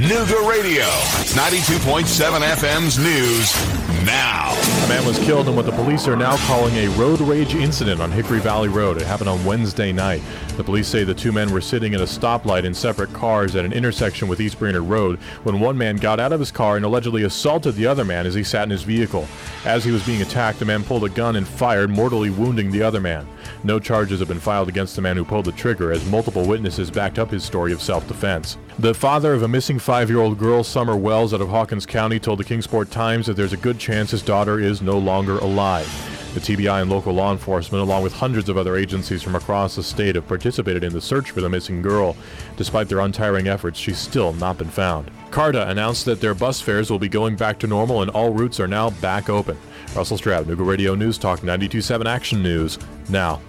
Nooga Radio, 92.7 FM's news now. A man was killed in what the police are now calling a road rage incident on Hickory Valley Road. It happened on Wednesday night. The police say the two men were sitting in a stoplight in separate cars at an intersection with East Brainerd Road when one man got out of his car and allegedly assaulted the other man as he sat in his vehicle. As he was being attacked, the man pulled a gun and fired, mortally wounding the other man. No charges have been filed against the man who pulled the trigger, as multiple witnesses backed up his story of self defense. The father of a missing five year old girl, Summer Wells, out of Hawkins County, told the Kingsport Times that there's a good chance his daughter is no longer alive. The TBI and local law enforcement, along with hundreds of other agencies from across the state, have participated in the search for the missing girl. Despite their untiring efforts, she's still not been found. CARTA announced that their bus fares will be going back to normal and all routes are now back open. Russell Stroud, Nooga Radio News Talk 92.7 Action News, now.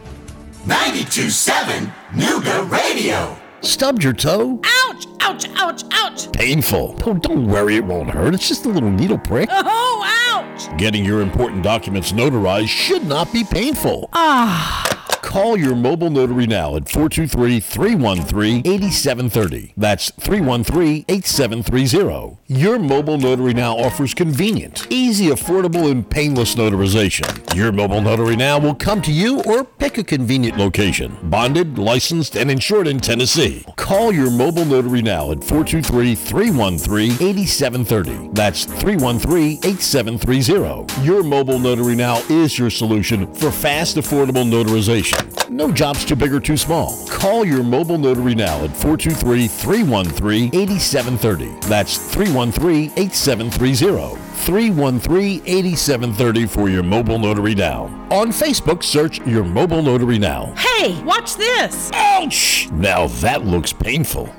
92.7 Nooga Radio. Stubbed your toe? Ouch! Ouch! Ouch! Ouch! Painful. Oh, don't worry, it won't hurt. It's just a little needle prick. Oh, ouch! Getting your important documents notarized should not be painful. Ah. Call your mobile notary now at 423-313-8730. That's 313-8730. Your mobile notary now offers convenient, easy, affordable, and painless notarization. Your mobile notary now will come to you or pick a convenient location. Bonded, licensed, and insured in Tennessee. Call your mobile notary now at 423-313-8730. That's 313-8730. Your mobile notary now is your solution for fast, affordable notarization. No job's too big or too small. Call your mobile notary now at 423-313-8730. That's 313-8730. 313-8730 for your mobile notary now. On Facebook, search your mobile notary now. Hey, watch this! Ouch! Now that looks painful.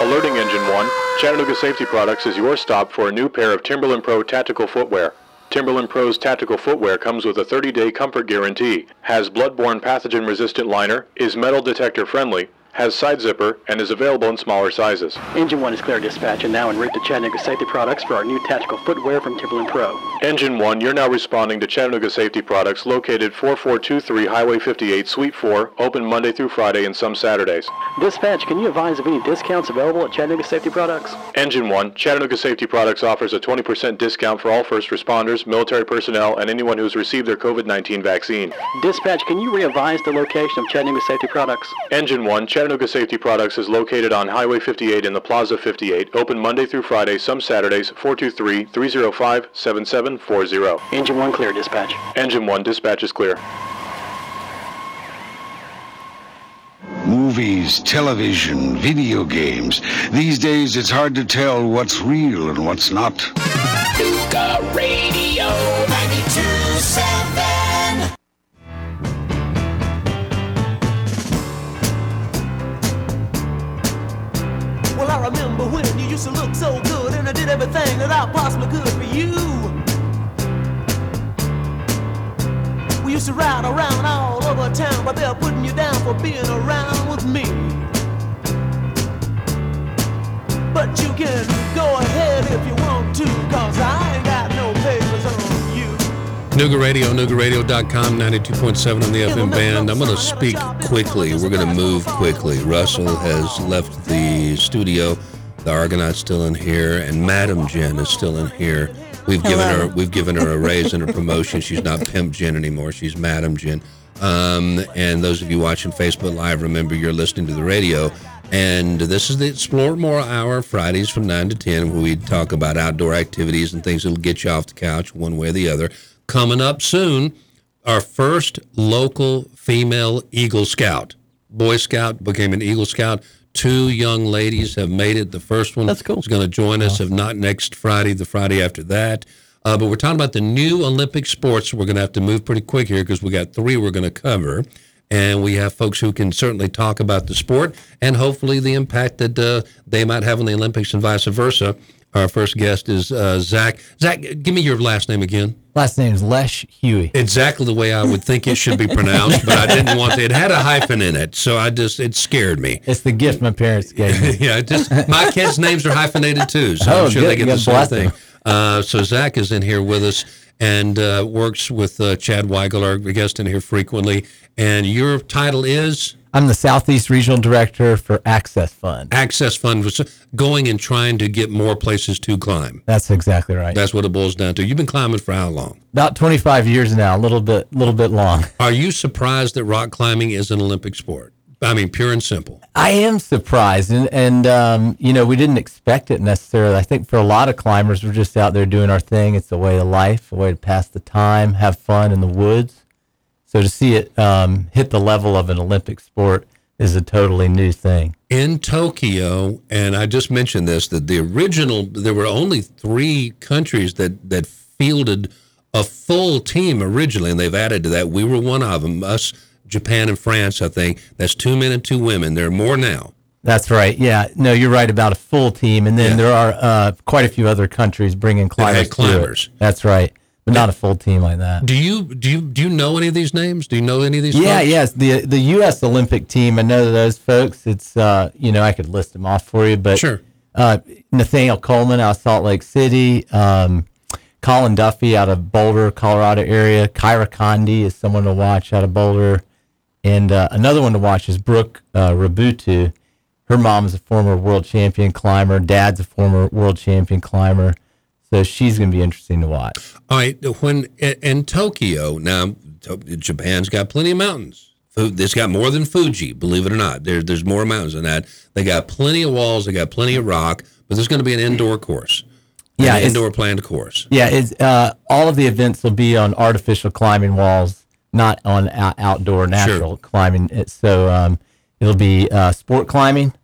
Alerting Engine 1, Chattanooga Safety Products is your stop for a new pair of Timberland Pro tactical footwear. Timberland Pro's tactical footwear comes with a 30-day comfort guarantee, has bloodborne pathogen-resistant liner, is metal detector friendly, has side zipper, and is available in smaller sizes. Engine 1 is clear dispatch and now en route to Chattanooga Safety Products for our new tactical footwear from Timberland Pro. Engine 1, you're now responding to Chattanooga Safety Products located 4423 Highway 58, Suite 4, open Monday through Friday and some Saturdays. Dispatch, can you advise of any discounts available at Chattanooga Safety Products? Engine 1, Chattanooga Safety Products offers a 20% discount for all first responders, military personnel, and anyone who's received their COVID-19 vaccine. Dispatch, can you re-advise the location of Chattanooga Safety Products? Engine 1, Chattanooga Safety Products is located on Highway 58 in the Plaza 58, open Monday through Friday, some Saturdays, 423-305-7740. Engine 1 clear dispatch. Engine 1, dispatch is clear. Movies, television, video games. These days it's hard to tell what's real and what's not. Nooga Radio 92.7. I remember when you used to look so good, and I did everything that I possibly could for you. We used to ride around all over town, but they're putting you down for being around with me. But you can go ahead if you want to, cause I ain't got no papers on Nooga Radio, NoogaRadio.com, 92.7 on the FM band. I'm going to speak quickly. We're going to move quickly. Russell has left the studio. The Argonaut's still in here, and Madam Jen is still in here. We've given her we've given her a raise and a promotion. She's not Pimp Jen anymore. She's Madam Jen. Um, and those of you watching Facebook Live, remember you're listening to the radio. And this is the Explore More Hour, Fridays from 9 to 10, where we talk about outdoor activities and things that'll get you off the couch one way or the other. Coming up soon, our first local female Eagle Scout. Boy Scout became an Eagle Scout. Two young ladies have made it. The first one That's cool. is going to join us, if not next Friday, the Friday after that. Uh, but we're talking about the new Olympic sports. We're going to have to move pretty quick here because we got three we're going to cover. And we have folks who can certainly talk about the sport and hopefully the impact that uh, they might have on the Olympics and vice versa. Our first guest is uh, Zach. Zach, give me your last name again. Last name is Lesh Huey. Exactly the way I would think it should be pronounced, but I didn't want to. It had a hyphen in it, so I just it scared me. It's the gift my parents gave me. yeah, just my kids' names are hyphenated too, so Oh, I'm sure good. they get the same thing. Uh, so Zach is in here with us and uh, works with uh, Chad Weigel, our guest in here frequently. And your title is I'm the Southeast Regional Director for Access Fund. Access Fund was going and trying to get more places to climb. That's exactly right. That's what it boils down to. You've been climbing for how long? About 25 years now, a little bit, little bit long. Are you surprised that rock climbing is an Olympic sport? I mean, pure and simple. I am surprised, and, and um, you know, we didn't expect it necessarily. I think for a lot of climbers, we're just out there doing our thing. It's a way of life, a way to pass the time, have fun in the woods. So to see it um, hit the level of an Olympic sport is a totally new thing. In Tokyo, and I just mentioned this, that the original, there were only three countries that, that fielded a full team originally, and they've added to that. We were one of them, us, Japan, and France, I think. That's two men and two women. There are more now. That's right. Yeah. No, you're right about a full team, and then Yeah. there are uh, quite a few other countries bringing climbers. had to it. climbers. That's right, but not a full team like that. Do you do you do you know any of these names? Do you know any of these? Yeah, folks? yes. The the U.S. Olympic team. I know those folks. It's uh, you know, I could list them off for you, but Sure. Uh, Nathaniel Coleman out of Salt Lake City. Um, Colin Duffy out of Boulder, Colorado area. Kyra Condie is someone to watch out of Boulder, and uh, another one to watch is Brooke uh, Raboutou. Her mom is a former world champion climber. Dad's a former world champion climber. So she's going to be interesting to watch. All right, when in, Tokyo now, Japan's got plenty of mountains. It's got more than Fuji, believe it or not. There, there's more mountains than that. They got plenty of walls. They got plenty of rock. But there's going to be an indoor course. Yeah, it's- indoor planned course. Yeah, it's uh, all of the events will be on artificial climbing walls, not on out- outdoor natural climbing. So um, it'll be uh, sport climbing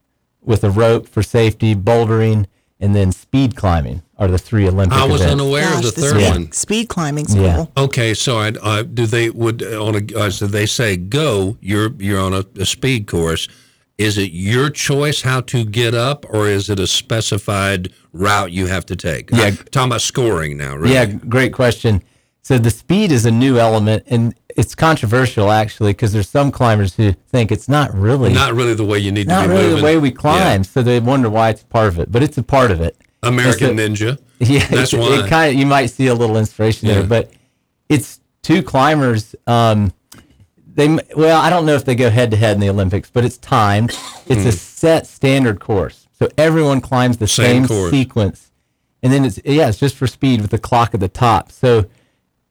with a rope for safety, bouldering, and then speed climbing are the three Olympic I was events. unaware of Gosh, the this third speed- one. Speed climbing's Yeah. Okay, so I, uh, do they would on a uh, so they say go? You're you're on a, a speed course. Is it your choice how to get up, or is it a specified route you have to take? Yeah. I'm talking about scoring now. Really. Yeah, great question. So the speed is a new element, and it's controversial actually because there's some climbers who think it's not really not really the way you need to not be really moving. the way we Yeah. climb. So they wonder why it's part of it, but it's a part of it. American Ninja. Yeah, that's it, why. It kind of you might see a little inspiration Yeah. there, but it's two climbers. Um, they well, I don't know if they go head to head in the Olympics, but it's timed. It's a set standard course, so everyone climbs the Hmm. Same same, sequence, and then it's yeah, it's just for speed with the clock at the top. So.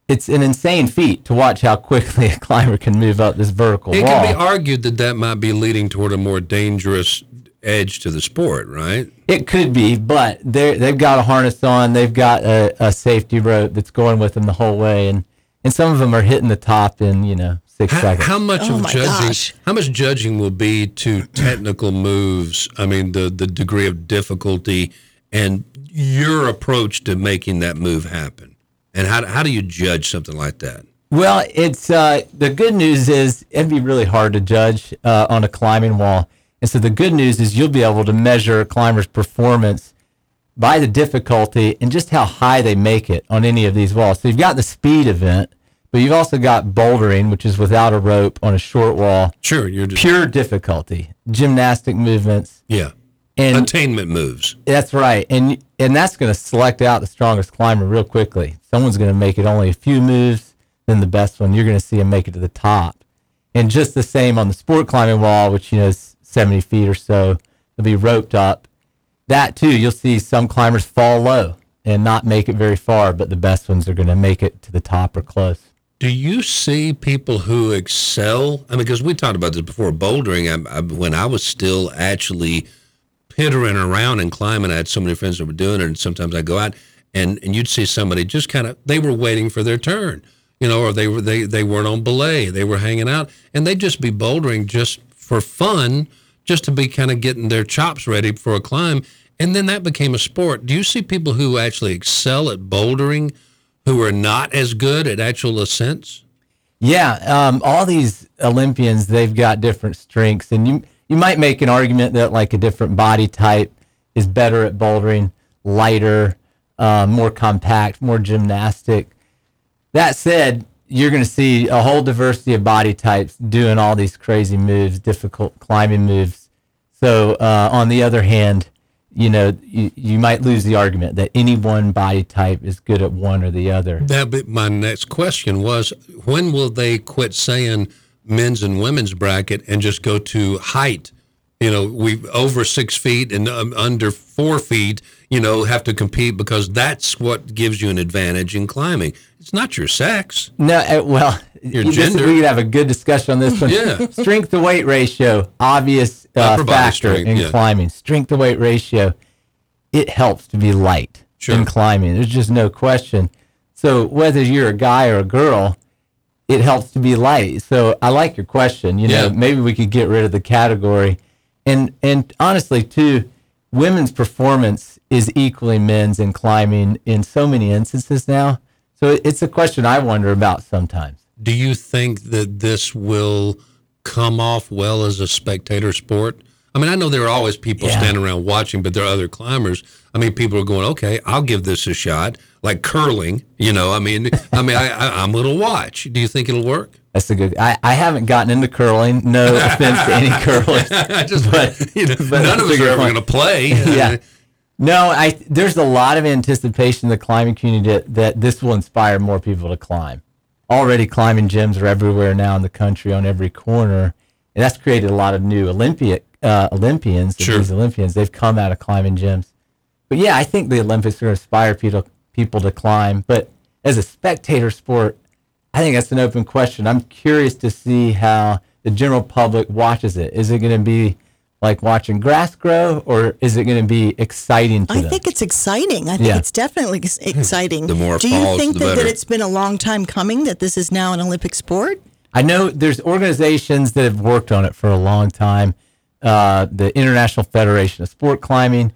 It's an insane feat to watch how quickly a climber can move up this vertical it wall. can be argued that that might be leading toward a more dangerous edge to the sport, right? It could be, but they they've got a harness on. They've got a, a safety rope that's going with them the whole way, and and some of them are hitting the top in you know six How, seconds. how much Oh of judging? gosh. How much judging will be to technical moves? I mean, the the degree of difficulty and your approach to making that move happen. And how how do you judge something like that? Well, it's uh, the good news is it'd be really hard to judge uh, on a climbing wall, and so the good news is you'll be able to measure a climber's performance by the difficulty and just how high they make it on any of these walls. So you've got the speed event, but you've also got bouldering, which is without a rope on a short wall. Sure, you're just Pure difficulty, gymnastic movements, yeah. and Attainment moves. That's right, and and that's going to select out the strongest climber real quickly. Someone's going to make it only a few moves, then the best one. You're going to see him make it to the top, and just the same on the sport climbing wall, which you know is 70 feet or so. They'll be roped up. That too, you'll see some climbers fall low and not make it very far, but the best ones are going to make it to the top or close. Do you see people who excel? I mean, because we talked about this before. Bouldering, I, I, when I was still actually pittering around and climbing, I had so many friends that were doing it, and sometimes I'd go out and and you'd see somebody just kind of they were waiting for their turn, you know, or they were they they weren't on belay, they were hanging out, and they'd just be bouldering just for fun, just to be kind of getting their chops ready for a climb, and then that became a sport. Do you see people who actually excel at bouldering? Who are not as good at actual ascents? Yeah, um, all these Olympians, they've got different strengths, and you you might make an argument that like a different body type is better at bouldering, lighter, uh, more compact, more gymnastic. That said, you're going to see a whole diversity of body types doing all these crazy moves, difficult climbing moves. So uh, on the other hand, you know, you, you might lose the argument that any one body type is good at one or the other. That my next question was when will they quit saying men's and women's bracket and just go to height. You know, we over six feet and um, under four feet. You know, have to compete because that's what gives you an advantage in climbing. It's not your sex. No, uh, well, Your this- gender. we could have a good discussion on this one. Yeah. strength to weight ratio, obvious uh, factor strength, in yeah. climbing. Strength to weight ratio, it helps to be light Sure. in climbing. There's just no question. So whether you're a guy or a girl, it helps to be light. So I like your question. You know, Yeah. maybe we could get rid of the category, and and honestly too, women's performance is equally men's in climbing in so many instances now. So it's a question I wonder about sometimes. Do you think that this will come off well as a spectator sport? I mean, I know there are always people Yeah. standing around watching, but there are other climbers. I mean, people are going, "Okay, I'll give this a shot." Like curling, you know. I mean, I mean, I, I, I'm going to watch. Do you think it'll work? That's a good. I, I haven't gotten into curling. No offense to any curlers, I just, but you know, but none of us are ever going to play. yeah. No, I there's a lot of anticipation in the climbing community that, that this will inspire more people to climb. Already climbing gyms are everywhere now in the country on every corner, and that's created a lot of new Olympic uh, Olympians. Sure. These Olympians they've come out of climbing gyms. But yeah, I think the Olympics are going to inspire people people to climb. But as a spectator sport, I think that's an open question. I'm curious to see how the general public watches it. Is it going to be like watching grass grow, or is it going to be exciting to I them? think it's exciting. I think Yeah. it's definitely ex- exciting. The more it Do you falls, think the that, that better. it's been a long time coming that this is now an Olympic sport? I know there's organizations that have worked on it for a long time. Uh, the International Federation of Sport Climbing.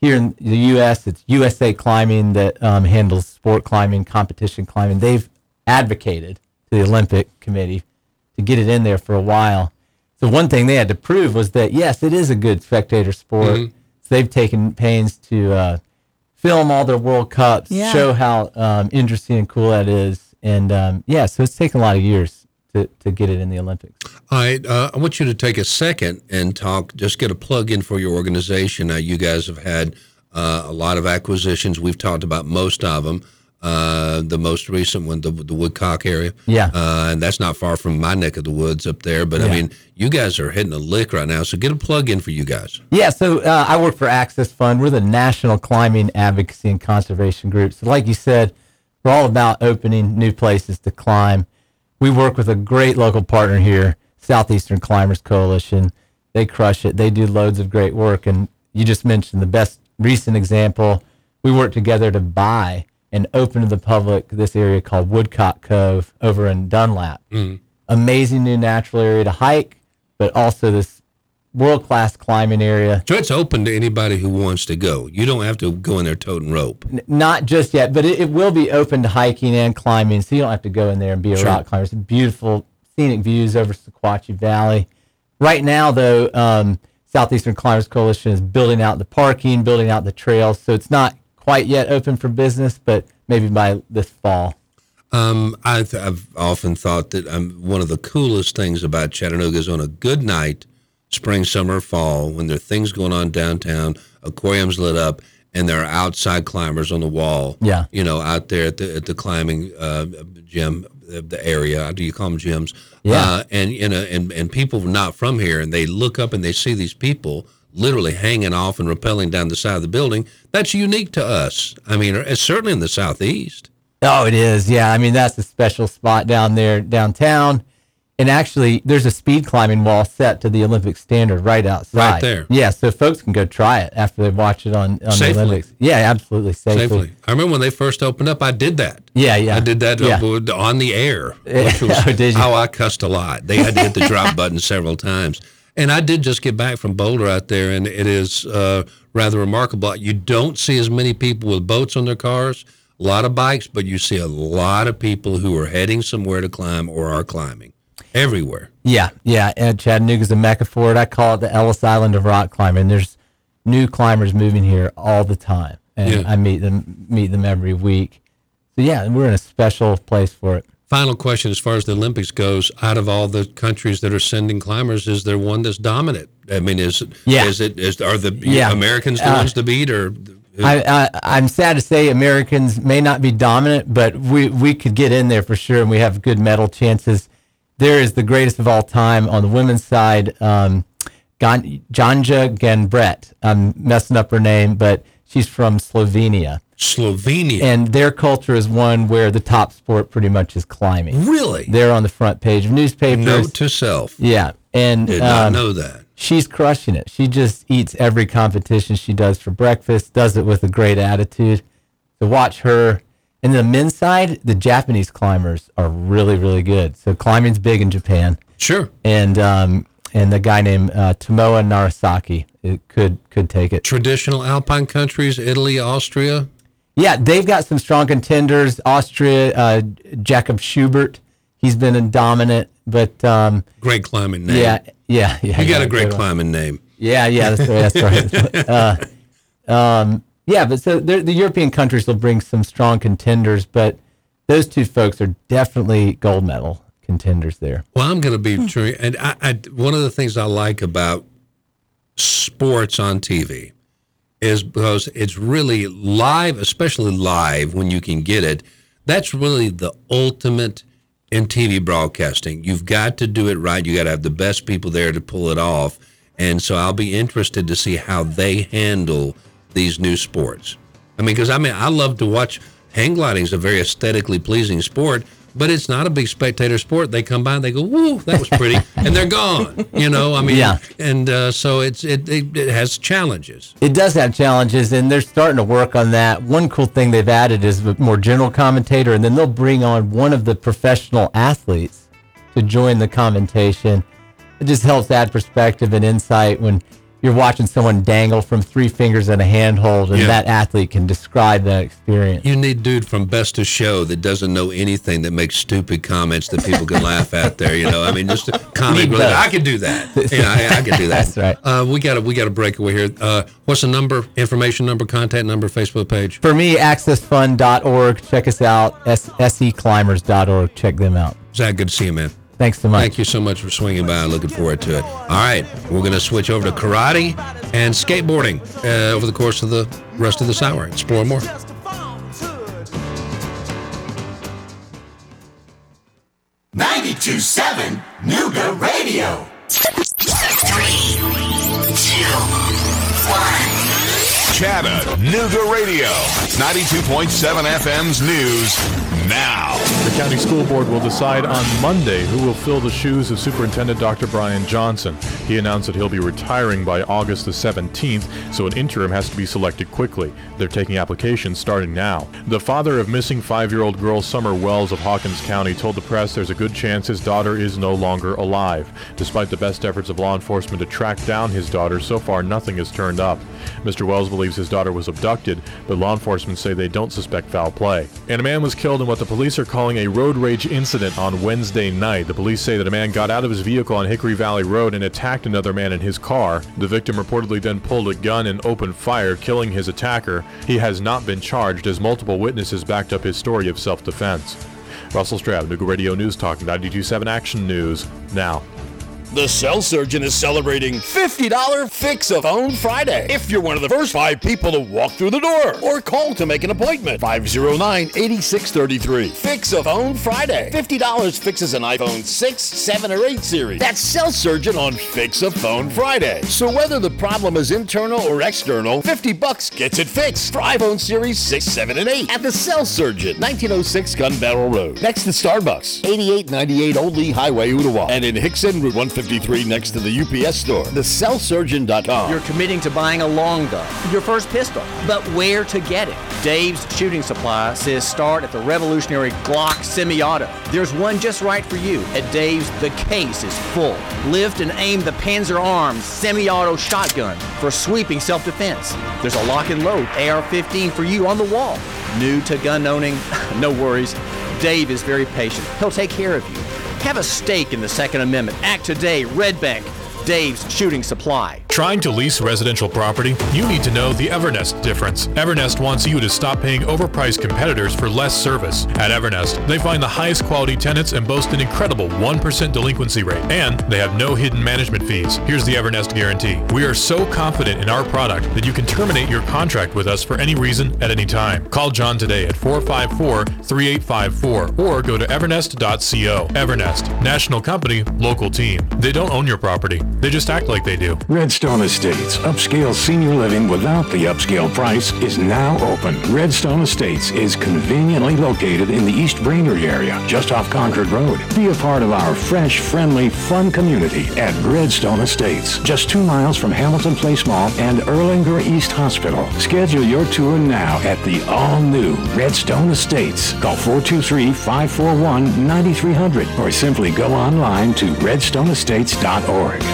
Here in the U.S., it's USA Climbing that um, handles sport climbing, competition climbing. They've advocated to the Olympic Committee to get it in there for a while. So one thing they had to prove was that yes, it is a good spectator sport. Mm-hmm. So they've taken pains to uh, film all their World Cups, Yeah. show how um, interesting and cool that is, and um, yeah, so it's taken a lot of years to, to get it in the Olympics. All right, uh, I want you to take a second and talk. Just get a plug in for your organization. Now, you guys have had uh, a lot of acquisitions. We've talked about most of them. Uh, the most recent one, the, the Woodcock area. Yeah. Uh, and that's not far from my neck of the woods up there. But I mean, you guys are hitting a lick right now. So get a plug in for you guys. Yeah, so uh, I work for Access Fund. We're the national climbing advocacy and conservation group. So, like you said, we're all about opening new places to climb. We work with a great local partner here, Southeastern Climbers Coalition. They crush it. They do loads of great work. And you just mentioned the best recent example. We worked together to buy and open to the public this area called Woodcock Cove over in Dunlap. Amazing new natural area to hike, but also this world class climbing area. So it's open to anybody who wants to go. You don't have to go in there toting rope. N- Not just yet, but it, it will be open to hiking and climbing, so you don't have to go in there and be a Sure. rock climber. It's beautiful scenic views over Sequatchie Valley. Right now, though, um, Southeastern Climbers Coalition is building out the parking, building out the trails, so it's not quite yet open for business, but maybe by this fall. Um, I I've often thought that um, one of the coolest things about Chattanooga is on a good night, spring, summer, fall, when there are things going on downtown, aquariums lit up, and there are outside climbers on the wall. Yeah. you know, out there at the at the climbing uh, gym, the, the area. Do you call them gyms? Yeah. Uh, and you know, and and people not from here, and they look up and they see these people literally hanging off and rappelling down the side of the building. That's unique to us. I mean, it's certainly in the southeast. Oh, it is. Yeah. I mean, that's a special spot down there downtown. And actually, there's a speed climbing wall set to the Olympic standard right outside. Right there. Yeah. So folks can go try it after they watch it on, on Safely. the Olympics. Yeah, absolutely. Safely. safely. I remember when they first opened up, I did that. Yeah. Yeah. I did that Yeah. uh, on the air, which was Oh, how I cussed a lot. They had to hit the drop button several times. And I did just get back from Boulder out there, and it is uh, rather remarkable. You don't see as many people with boats on their cars, a lot of bikes, but you see a lot of people who are heading somewhere to climb or are climbing everywhere. Yeah, yeah. And Chattanooga's a mecca for it. I call it the Ellis Island of rock climbing. There's new climbers moving here all the time, and Yeah. I meet them meet them every week. So yeah, we're in a special place for it. Final question as far as the Olympics goes, out of all the countries that are sending climbers, is there one that's dominant? I mean, is Yeah. is it, is, are the Yeah. Americans the Uh, ones to beat or? I, I I'm sad to say Americans may not be dominant, but we we could get in there for sure, and we have good medal chances. there is the greatest of all time on the women's side. Um, Gan- Janja Ganbret. I'm messing up her name, but she's from Slovenia. Slovenia. And their culture is one where the top sport pretty much is climbing. Really? They're on the front page of newspapers. Note to self. Yeah. And Did not um, know that. she's crushing it. She just eats every competition she does for breakfast, does it with a great attitude. To watch her. And the men's side, the Japanese climbers are really, really good. So climbing's big in Japan. Sure. And um, and the guy named uh, Tomoa Narasaki it could could take it. Traditional alpine countries, Italy, Austria. Yeah, they've got some strong contenders. Austria, uh, Jakob Schubert, he's been a dominant, but um, Great climbing name. yeah, yeah, yeah. You got yeah, a great good one. climbing name. Yeah, yeah, that's, that's right. uh, um, yeah, but so the the European countries will bring some strong contenders, but those two folks are definitely gold medal contenders there. Well, I'm going to be true. And I, I, one of the things I like about sports on TV is because it's really live, especially live when you can get it. That's really the ultimate in TV broadcasting. You've got to do it right. You got to have the best people there to pull it off. And so I'll be interested to see how they handle these new sports. I mean, because I mean, I love to watch hang gliding is a very aesthetically pleasing sport, but it's not a big spectator sport. They come by and they go, "Woo, that was pretty," and they're gone. You know, I mean, Yeah. and uh, so it's it, it it has challenges. It does have challenges, and they're starting to work on that. One cool thing they've added is a more general commentator, and then they'll bring on one of the professional athletes to join the commentation. It just helps add perspective and insight when you're watching someone dangle from three fingers in a handhold, and Yeah. that athlete can describe that experience. You need dude from Best of Show that doesn't know anything that makes stupid comments that people can laugh at. There, you know, I mean, just a comic. Relief. I can do that. Yeah, I, I can do that. That's right. Uh, we got to we got to break away here. Uh, what's the number? Information number, contact number, Facebook page. For me, accessfund.org. Check us out. S- seclimbers.org. Check them out. Zach, good to see you, man. Thanks so much. Thank you so much for swinging by. Looking forward to it. All right, we're going to switch over to karate and skateboarding uh, over the course of the rest of this hour. Explore more. Ninety-two seven Nooga Radio. Three, two, one. Chatta Nuga Radio. 92.7 FM's news now. The county school board will decide on Monday who will fill the shoes of Superintendent Dr. Brian Johnson. He announced that he'll be retiring by August the 17th, so an interim has to be selected quickly. They're taking applications starting now. The father of missing five-year-old girl Summer Wells of Hawkins County told the press there's a good chance his daughter is no longer alive. Despite the best efforts of law enforcement to track down his daughter, so far nothing has turned up. Mr. Wells believes his daughter was abducted, but law enforcement say they don't suspect foul play. And a man was killed in what the police are calling a road rage incident on Wednesday night. The police say that a man got out of his vehicle on Hickory Valley Road and attacked another man in his car. The victim reportedly then pulled a gun and opened fire, killing his attacker. He has not been charged as multiple witnesses backed up his story of self-defense. Russell Stroud, Nooga Radio News Talk 92.7 Action News, now. The Cell Surgeon is celebrating $50 Fix a Phone Friday. If you're one of the first five people to walk through the door or call to make an appointment, 509 8633. Fix a Phone Friday. $50 fixes an iPhone 6, 7, or 8 series. That's Cell Surgeon on Fix a Phone Friday. So whether the problem is internal or external, 50 bucks gets it fixed for iPhone Series 6, 7, and 8 at the Cell Surgeon, 1906 Gun Barrel Road, next to Starbucks, 8898 Old Lee Highway, Ooltewah, and in Hixson, Route 153 next to the UPS store. TheCellSurgeon.com. You're committing to buying a long gun, your first pistol, but where to get it? Dave's Shooting Supply says start at the revolutionary Glock semi-auto. There's one just right for you. At Dave's, the case is full. Lift and aim the Panzer Arms semi-auto shotgun for sweeping self-defense. There's a lock and load AR-15 for you on the wall. New to gun owning? no worries. Dave is very patient. He'll take care of you. Have a stake in the Second Amendment. Act today, Red Bank, Dave's Shooting Supply. Trying to lease residential property? You need to know the Evernest difference. Evernest wants you to stop paying overpriced competitors for less service. At Evernest, they find the highest quality tenants and boast an incredible 1% delinquency rate. And they have no hidden management fees. Here's the Evernest guarantee. We are so confident in our product that you can terminate your contract with us for any reason at any time. Call John today at 454-3854 or go to evernest.co. Evernest, national company, local team. They don't own your property. They just act like they do. Redstone Estates, upscale senior living without the upscale price, is now open. Redstone Estates is conveniently located in the East Brainerd area, just off Concord Road. Be a part of our fresh, friendly, fun community at Redstone Estates, just two miles from Hamilton Place Mall and Erlanger East Hospital. Schedule your tour now at the all-new Redstone Estates. Call 423-541-9300 or simply go online to redstoneestates.org.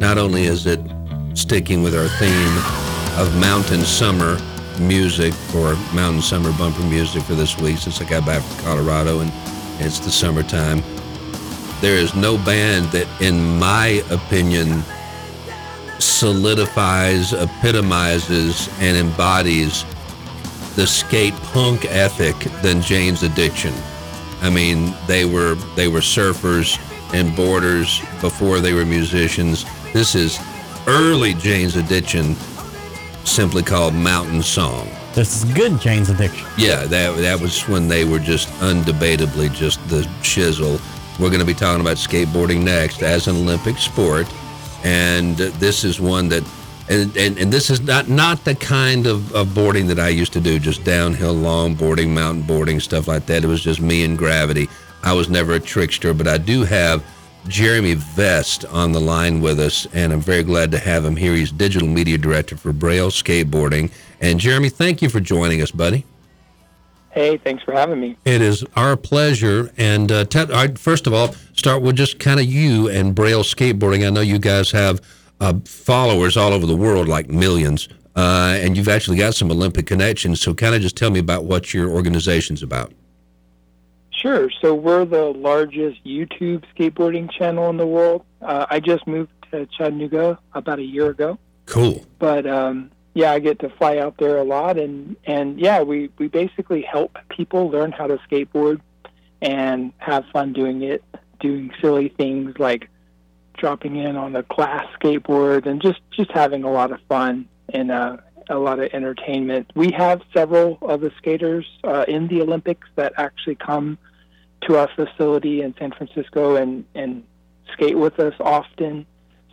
Not only is it sticking with our theme of mountain summer music or mountain summer bumper music for this week since I got back from Colorado and it's the summertime. There is no band that, in my opinion, solidifies, epitomizes, and embodies the skate punk ethic than Jane's Addiction. I mean, they were they were surfers and boarders before they were musicians. This is early Jane's Addiction, simply called Mountain Song. This is good Jane's Addiction. Yeah, that that was when they were just undebatably just the shizzle. We're going to be talking about skateboarding next as an Olympic sport, and this is one that, and and, and this is not not the kind of, of boarding that I used to do, just downhill longboarding, mountain boarding, stuff like that. It was just me and gravity. I was never a trickster, but I do have Jeremy Vest on the line with us, and I'm very glad to have him here. He's digital media director for Braille Skateboarding. And Jeremy, thank you for joining us, buddy. Hey, thanks for having me. It is our pleasure. And uh, te- I, first of all, start with just kind of you and Braille Skateboarding. I know you guys have uh, followers all over the world, like millions, uh, and you've actually got some Olympic connections. So, kind of just tell me about what your organization's about. Sure. So we're the largest YouTube skateboarding channel in the world. Uh, I just moved to Chattanooga about a year ago. Cool. But um, yeah, I get to fly out there a lot, and and yeah, we we basically help people learn how to skateboard and have fun doing it, doing silly things like dropping in on a class skateboard and just just having a lot of fun and uh, a lot of entertainment. We have several of the skaters uh, in the Olympics that actually come to our facility in San Francisco and and skate with us often.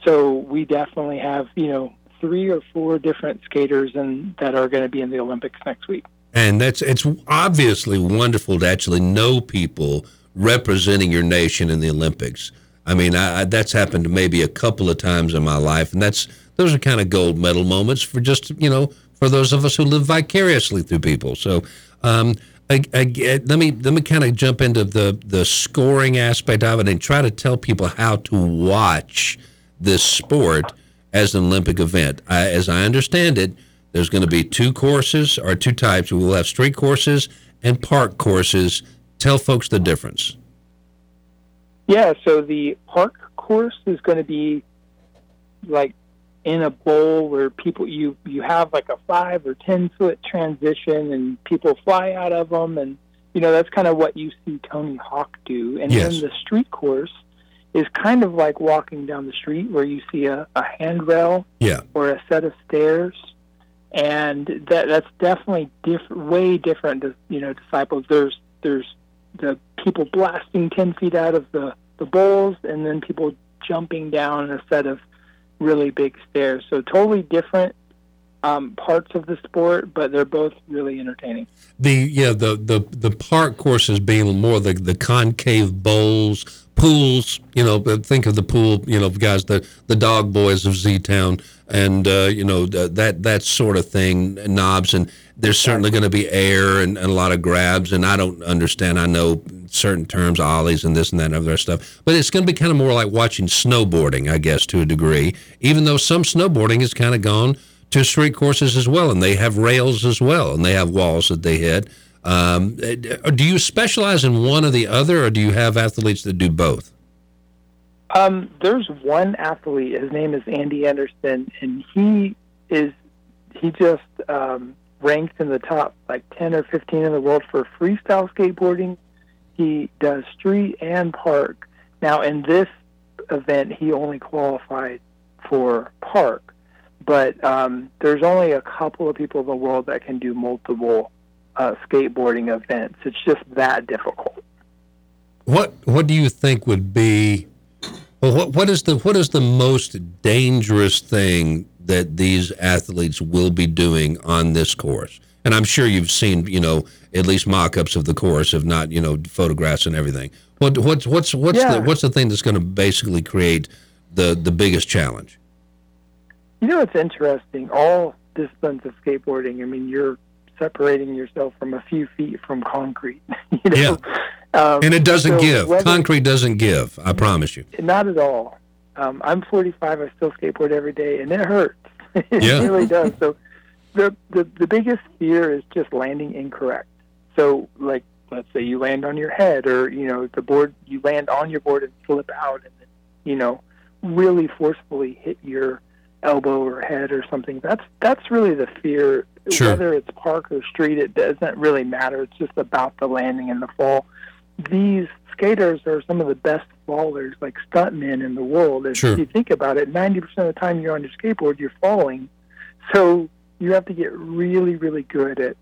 So we definitely have you know three or four different skaters and that are going to be in the Olympics next week. And that's it's obviously wonderful to actually know people representing your nation in the Olympics. I mean, I, that's happened maybe a couple of times in my life, and that's those are kind of gold medal moments for just you know for those of us who live vicariously through people. So, um, I, I, eh, let me let me kind of jump into the the scoring aspect of it and try to tell people how to watch this sport as an Olympic event. I, as I understand it, there's going to be two courses or two types. We will have street courses and park courses. Tell folks the difference. Yeah, so the park course is going to be like in a bowl where people you you have like a five or ten foot transition and people fly out of them and you know that's kind of what you see Tony Hawk do and yes. then the street course is kind of like walking down the street where you see a, a handrail yeah. or a set of stairs and that that's definitely different way different to you know disciples there's there's the people blasting 10 feet out of the the bowls and then people jumping down a set of really big stairs. So totally different um, parts of the sport, but they're both really entertaining. The yeah the the the park courses being more the the concave bowls, pools. You know, think of the pool. You know, guys, the the dog boys of Z Town. and uh, you know th- that that sort of thing, knobs, and there's certainly going to be air and, and a lot of grabs. And I don't understand. I know certain terms, ollies, and this and that and other stuff, but it's going to be kind of more like watching snowboarding, I guess, to a degree. Even though some snowboarding has kind of gone to street courses as well, and they have rails as well, and they have walls that they hit. Um, do you specialize in one or the other, or do you have athletes that do both? Um, there's one athlete. His name is Andy Anderson, and he is he just um, ranked in the top like 10 or 15 in the world for freestyle skateboarding. He does street and park. Now, in this event, he only qualified for park, but um, there's only a couple of people in the world that can do multiple uh, skateboarding events. It's just that difficult. What What do you think would be? Well, what what is the what is the most dangerous thing that these athletes will be doing on this course? And I'm sure you've seen, you know, at least mock-ups of the course, if not, you know, photographs and everything. What what's what's what's Yeah. the what's the thing that's going to basically create the the biggest challenge? You know, it's interesting. All disciplines of skateboarding. I mean, you're separating yourself from a few feet from concrete. you know? Um, and it doesn't so give. whether- Concrete doesn't give. I promise you. Not at all. Um, I'm 45. I still skateboard every day, and it hurts. it Yeah. really does. So the, the the biggest fear is just landing incorrect. So like let's say you land on your head, or you know the board you land on your board and flip out, and then you know really forcefully hit your elbow or head or something. That's that's really the fear. Sure. Whether it's park or street, it doesn't really matter. It's just about the landing and the fall. These skaters are some of the best fallers, like stuntmen in the world. If Sure. you think about it, ninety percent of the time you're on your skateboard, you're falling. So you have to get really, really good at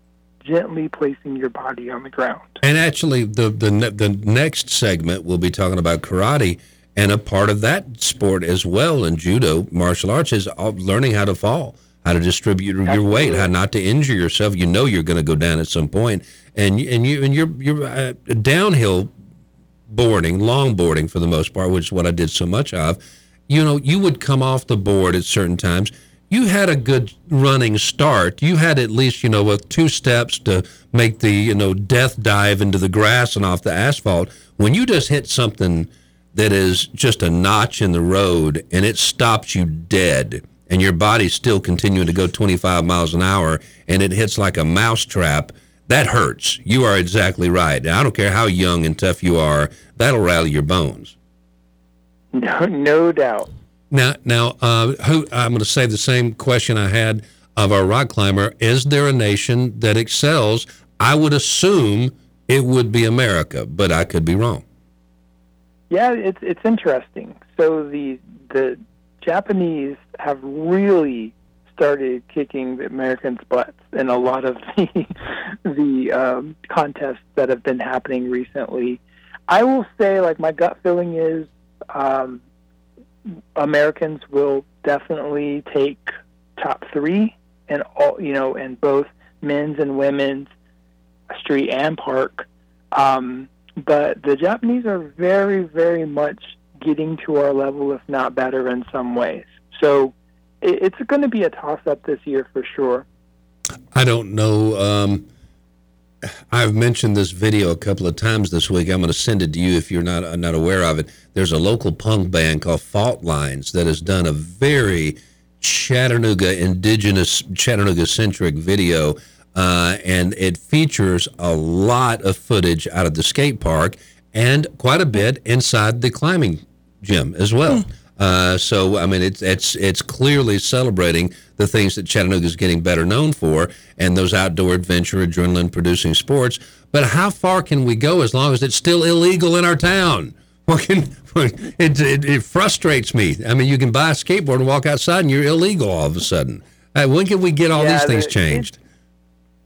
gently placing your body on the ground. And actually, the the ne- the next segment we'll be talking about karate, and a part of that sport as well in judo martial arts is learning how to fall, how to distribute your weight, how not to injure yourself. You know you're going to go down at some point, and and you and you're you're uh, downhill boarding, longboarding for the most part, which is what I did so much of. You know, you would come off the board at certain times. You had a good running start. You had at least, you know, with two steps to make the, you know, death dive into the grass and off the asphalt. When you just hit something that is just a notch in the road and it stops you dead and your body's still continuing to go 25 miles an hour and it hits like a mousetrap, that hurts. You are exactly right. I don't care how young and tough you are, that'll rattle your bones. No, no doubt. Now, now, uh, who, I'm going to say the same question I had of our rock climber. Is there a nation that excels? I would assume it would be America, but I could be wrong. Yeah, it's it's interesting. So the the Japanese have really started kicking the Americans' butts in a lot of the the um, contests that have been happening recently. I will say, like my gut feeling is, um, Americans will definitely take top three and all you know, in both men's and women's street and park. Um, but the Japanese are very, very much getting to our level, if not better, in some ways. So it, it's going to be a toss-up this year for sure. I don't know. Um, I've mentioned this video a couple of times this week. I'm going to send it to you if you're not uh, not aware of it. There's a local punk band called Fault Lines that has done a very Chattanooga indigenous Chattanooga centric video, uh, and it features a lot of footage out of the skate park and quite a bit inside the climbing gym as well. Uh, so I mean, it's it's it's clearly celebrating the things that Chattanooga is getting better known for, and those outdoor adventure, adrenaline-producing sports. But how far can we go as long as it's still illegal in our town? What can it, it, it frustrates me. I mean, you can buy a skateboard and walk outside, and you're illegal all of a sudden. Uh, when can we get all Yeah, these things changed?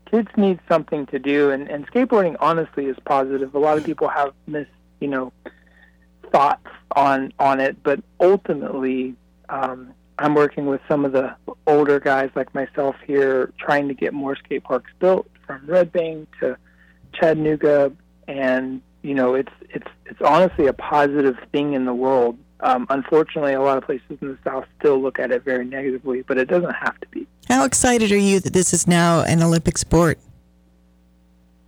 Kids need something to do, and, and skateboarding honestly is positive. A lot of people have mis, you know, thoughts on on it, but ultimately, um, I'm working with some of the older guys like myself here, trying to get more skate parks built from Red Bank to Chattanooga, and you know, it's it's it's honestly a positive thing in the world. Um, unfortunately, a lot of places in the South still look at it very negatively, but it doesn't have to be. How excited are you that this is now an Olympic sport?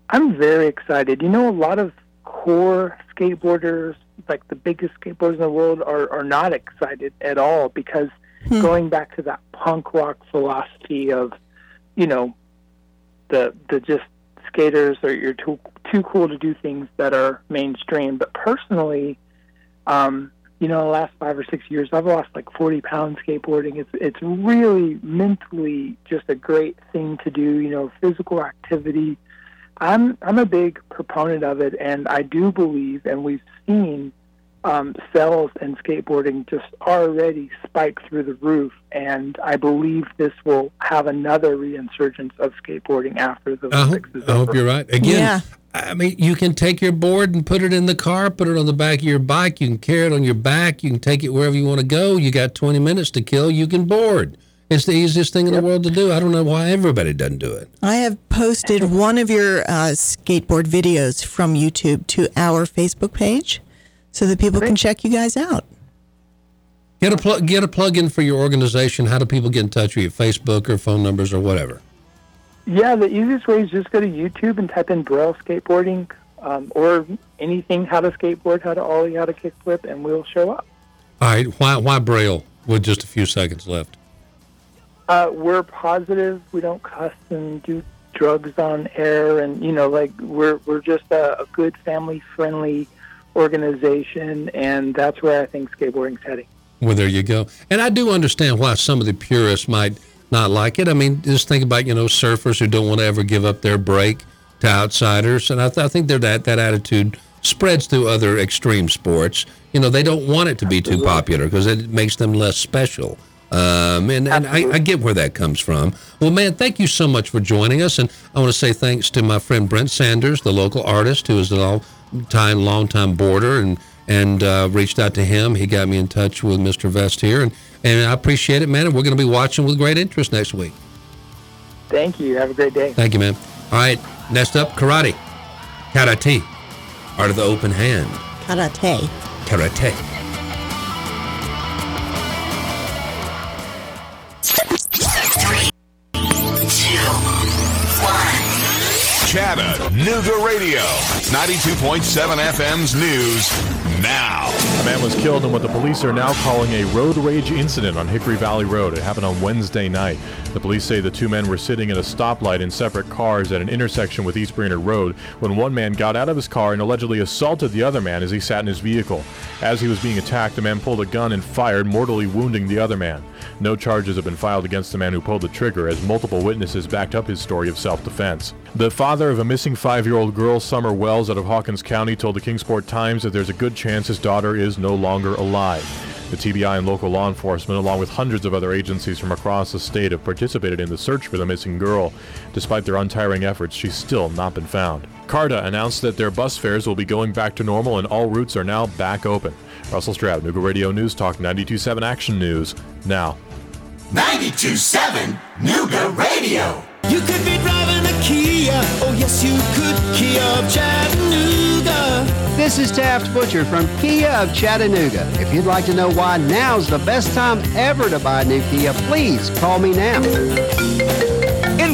I'm very excited. You know, a lot of core skateboarders, like the biggest skateboarders in the world, are, are not excited at all because going back to that punk rock philosophy of, you know, the the just skaters are you're too too cool to do things that are mainstream. But personally, um, you know, the last five or six years, I've lost like 40 pounds skateboarding. It's it's really mentally just a great thing to do. You know, physical activity. I'm I'm a big proponent of it, and I do believe, and we've seen um, sales and skateboarding just already spike through the roof, and I believe this will have another reinsurgence of skateboarding after the I hope, Olympics is I hope you're right. Again, yeah. I mean, you can take your board and put it in the car, put it on the back of your bike. You can carry it on your back. You can take it wherever you want to go. You got 20 minutes to kill. You can board. It's the easiest thing in the world to do. I don't know why everybody doesn't do it. I have posted one of your uh, skateboard videos from YouTube to our Facebook page so that people can check you guys out. Get a plug. Get a plug-in for your organization. How do people get in touch with you? Facebook or phone numbers or whatever. Yeah, the easiest way is just go to YouTube and type in Braille skateboarding um, or anything how to skateboard, how to ollie, how to kickflip, and we'll show up. All right. Why why Braille? With just a few seconds left. Uh, we're positive. We don't cuss and do drugs on air, and you know, like we're we're just a, a good family friendly organization, and that's where I think skateboarding's heading. Well, there you go. And I do understand why some of the purists might not like it. I mean, just think about you know surfers who don't want to ever give up their break to outsiders, and I, th- I think they're that that attitude spreads through other extreme sports. You know, they don't want it to be too popular because it makes them less special. Um, and and I, I get where that comes from. Well, man, thank you so much for joining us. And I want to say thanks to my friend Brent Sanders, the local artist who is a long time, long time boarder, and and uh, reached out to him. He got me in touch with Mr. Vest here, and and I appreciate it, man. And we're going to be watching with great interest next week. Thank you. Have a great day. Thank you, man. All right, next up, karate, karate, art of the open hand, Karate. karate. Chattanooga Radio, 92.7 FM's news now. A man was killed in what the police are now calling a road rage incident on Hickory Valley Road. It happened on Wednesday night. The police say the two men were sitting at a stoplight in separate cars at an intersection with East Brainerd Road when one man got out of his car and allegedly assaulted the other man as he sat in his vehicle. As he was being attacked, the man pulled a gun and fired, mortally wounding the other man. No charges have been filed against the man who pulled the trigger, as multiple witnesses backed up his story of self defense. The father of a missing five year old girl, Summer Wells, out of Hawkins County, told the Kingsport Times that there's a good chance his daughter is no longer alive. The TBI and local law enforcement, along with hundreds of other agencies from across the state, have participated in the search for the missing girl. Despite their untiring efforts, she's still not been found. CARTA announced that their bus fares will be going back to normal and all routes are now back open. Russell Stroud, Nooga Radio News Talk 92.7 Action News, now. 92.7 Nooga Radio. You could be driving a Kia. Oh, yes, you could. Kia of Chattanooga. This is Taft Butcher from Kia of Chattanooga. If you'd like to know why now's the best time ever to buy a new Kia, please call me now.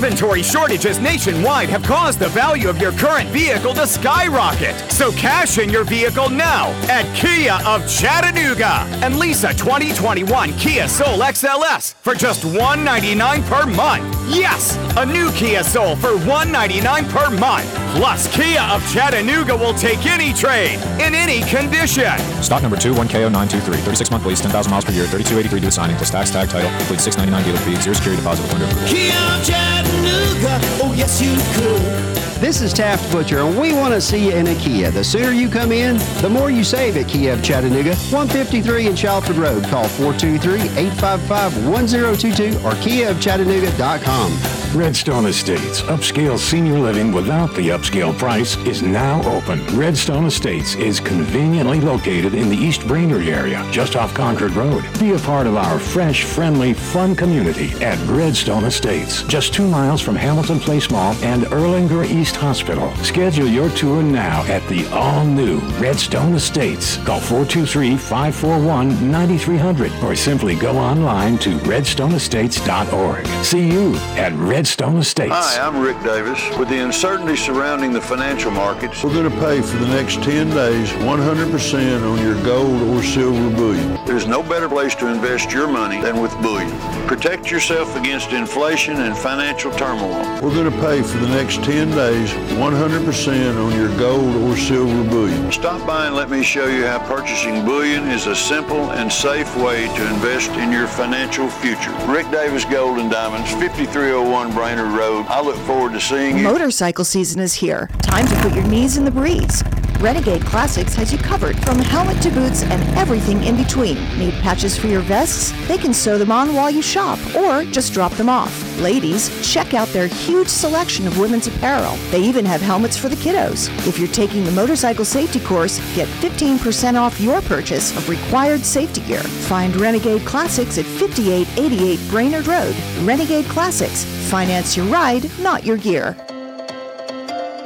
Inventory shortages nationwide have caused the value of your current vehicle to skyrocket. So cash in your vehicle now at Kia of Chattanooga and lease a 2021 Kia Soul XLS for just 199 per month. Yes, a new Kia Soul for 199 per month. Plus, Kia of Chattanooga will take any trade in any condition. Stock number 21KO923, 36 month lease, 10,000 miles per year, 3283 due to signing, plus tax tag title, includes 699 dealer fee, zero security deposit with lender approval. Kia of Chattanooga. Oh, yes, you could. This is Taft Butcher, and we want to see you in a Kia. The sooner you come in, the more you save at Kia of Chattanooga, 153 in Shalford Road. Call 423 855 1022 or KiaofChattanooga.com. Redstone Estates, upscale senior living without the upscale price, is now open. Redstone Estates is conveniently located in the East Brainerd area, just off Concord Road. Be a part of our fresh, friendly, fun community at Redstone Estates, just two miles from Hamilton Place Mall and Erlanger East Hospital. Schedule your tour now at the all-new Redstone Estates. Call 423-541-9300 or simply go online to redstoneestates.org. See you at Redstone Estates. Hi, I'm Rick Davis. With the uncertainty surrounding the financial markets, we're going to pay for the next 10 days 100% on your gold or silver bullion. There's no better place to invest your money than with bullion. Protect yourself against inflation and financial turmoil. We're going to pay for the next 10 days 100% on your gold or silver bullion. Stop by and let me show you how purchasing bullion is a simple and safe way to invest in your financial future. Rick Davis Gold and Diamonds, 5301 Brainerd Road. I look forward to seeing you. Motorcycle season is here. Time to put your knees in the breeze. Renegade Classics has you covered from helmet to boots and everything in between. Need patches for your vests? They can sew them on while you shop or just drop them off. Ladies, check out their huge selection of women's apparel. They even have helmets for the kiddos. If you're taking the motorcycle safety course, get 15% off your purchase of required safety gear. Find Renegade Classics at 5888 Brainerd Road. Renegade Classics. Finance your ride, not your gear.